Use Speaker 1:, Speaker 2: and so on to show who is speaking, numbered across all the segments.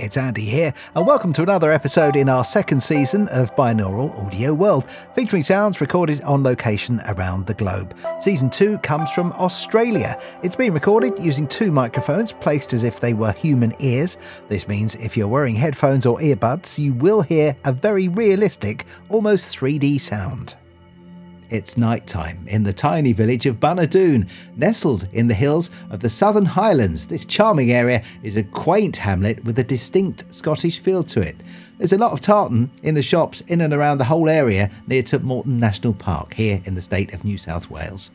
Speaker 1: it's Andy here, and welcome to another episode in our second season of Binaural Audio World, featuring sounds recorded on location around the globe. Season 2 comes from Australia. It's been recorded using two microphones placed as if they were human ears. This means if you're wearing headphones or earbuds, you will hear a very realistic, almost 3D sound. It's night time in the tiny village of Bunnadoon, nestled in the hills of the Southern Highlands. This charming area is a quaint hamlet with a distinct Scottish feel to it. There's a lot of tartan in the shops in and around the whole area near to Morton National Park here in the state of New South Wales.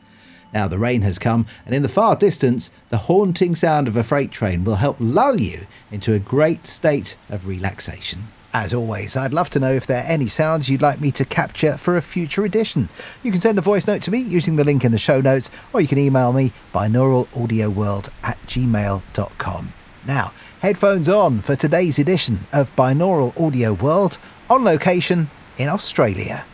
Speaker 1: Now the rain has come, and in the far distance, the haunting sound of a freight train will help lull you into a great state of relaxation. As always, I'd love to know if there are any sounds you'd like me to capture for a future edition. You can send a voice note to me using the link in the show notes, or you can email me binauralaudioworld at gmail.com. Now, headphones on for today's edition of Binaural Audio World on location in Australia.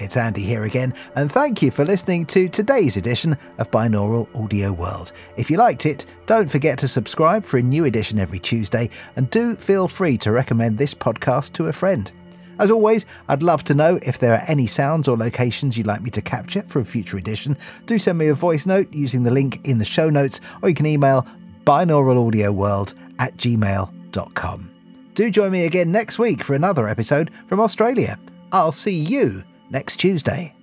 Speaker 1: It's Andy here again, and thank you for listening to today's edition of Binaural Audio World. If you liked it, don't forget to subscribe for a new edition every Tuesday, and do feel free to recommend this podcast to a friend. As always, I'd love to know if there are any sounds or locations you'd like me to capture for a future edition. Do send me a voice note using the link in the show notes, or you can email binauralaudioworld at gmail.com. Do join me again next week for another episode from Australia. I'll see you next Tuesday.